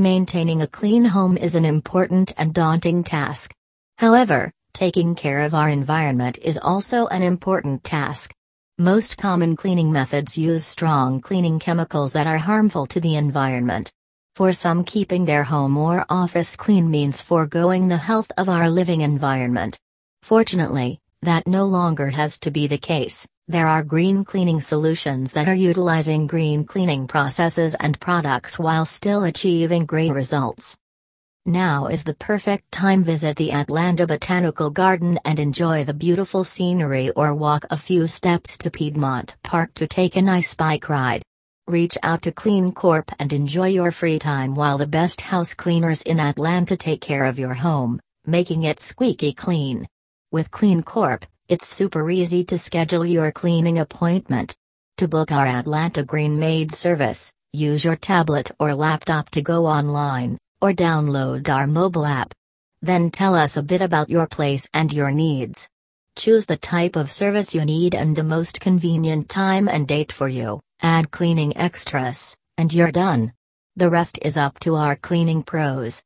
Maintaining a clean home is an important and daunting task. However, taking care of our environment is also an important task. Most common cleaning methods use strong cleaning chemicals that are harmful to the environment. For some, keeping their home or office clean means foregoing the health of our living environment. Fortunately, that no longer has to be the case. There are green cleaning solutions that are utilizing green cleaning processes and products while still achieving great results. Now is the perfect time visit the Atlanta Botanical Garden and enjoy the beautiful scenery or walk a few steps to Piedmont Park to take a nice bike ride. Reach out to Clean Corp and enjoy your free time while the best house cleaners in Atlanta take care of your home, making it squeaky clean. With Clean Corp, it's super easy to schedule your cleaning appointment. To book our Atlanta Green Maid service, use your tablet or laptop to go online or download our mobile app. Then tell us a bit about your place and your needs. Choose the type of service you need and the most convenient time and date for you, add cleaning extras, and you're done. The rest is up to our cleaning pros.